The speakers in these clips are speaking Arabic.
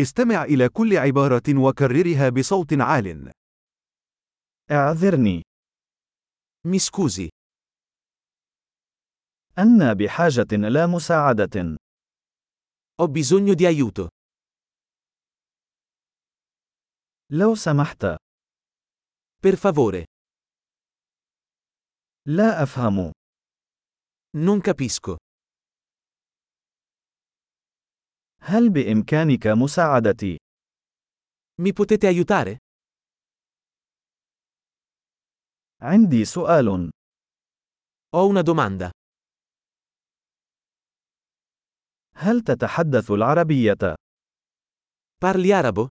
استمع إلى كل عبارة وكررها بصوت عال. اعذرني. Mi scusi. أنا بحاجة إلى مساعدة. Ho bisogno di aiuto. لو سمحت. Per favore. لا أفهم. Non capisco. هل بإمكانك مساعدتي؟ Mi potete aiutare? عندي سؤال. Ho una domanda. هل تتحدث العربية؟ Parli arabo?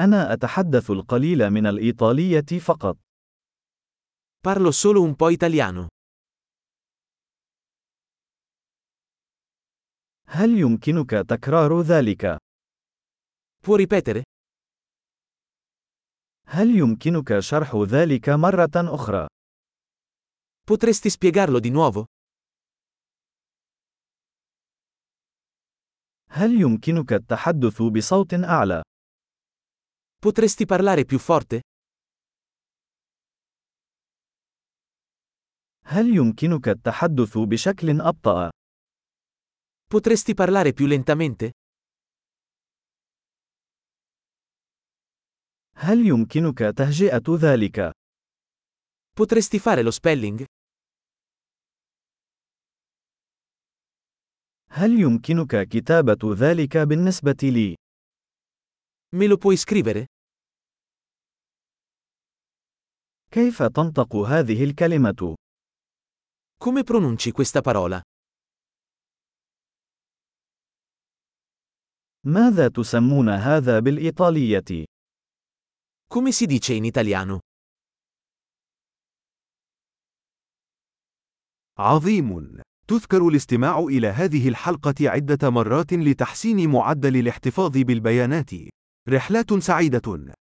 أنا أتحدث القليل من الإيطالية فقط. Parlo solo un po' italiano. هل يمكنك تكرار ذلك؟ Può ripetere? هل يمكنك شرح ذلك مرة أخرى؟ Potresti spiegarlo di nuovo? هل يمكنك التحدث بصوت أعلى؟ Potresti parlare più forte? هل يمكنك التحدث بشكل أبطأ؟ Potresti parlare più lentamente? هل يمكنك تهجئة ذلك؟ Potresti fare lo spelling? هل يمكنك كتابة ذلك بالنسبة لي؟ Me lo puoi scrivere? كيف تنطق هذه الكلمة؟ Come pronunci questa parola? ماذا تسمون هذا بالإيطالية؟ Come si dice in italiano? عظيم. تذكر الاستماع إلى هذه الحلقة عدة مرات لتحسين معدل الاحتفاظ بالبيانات. رحلات سعيدة.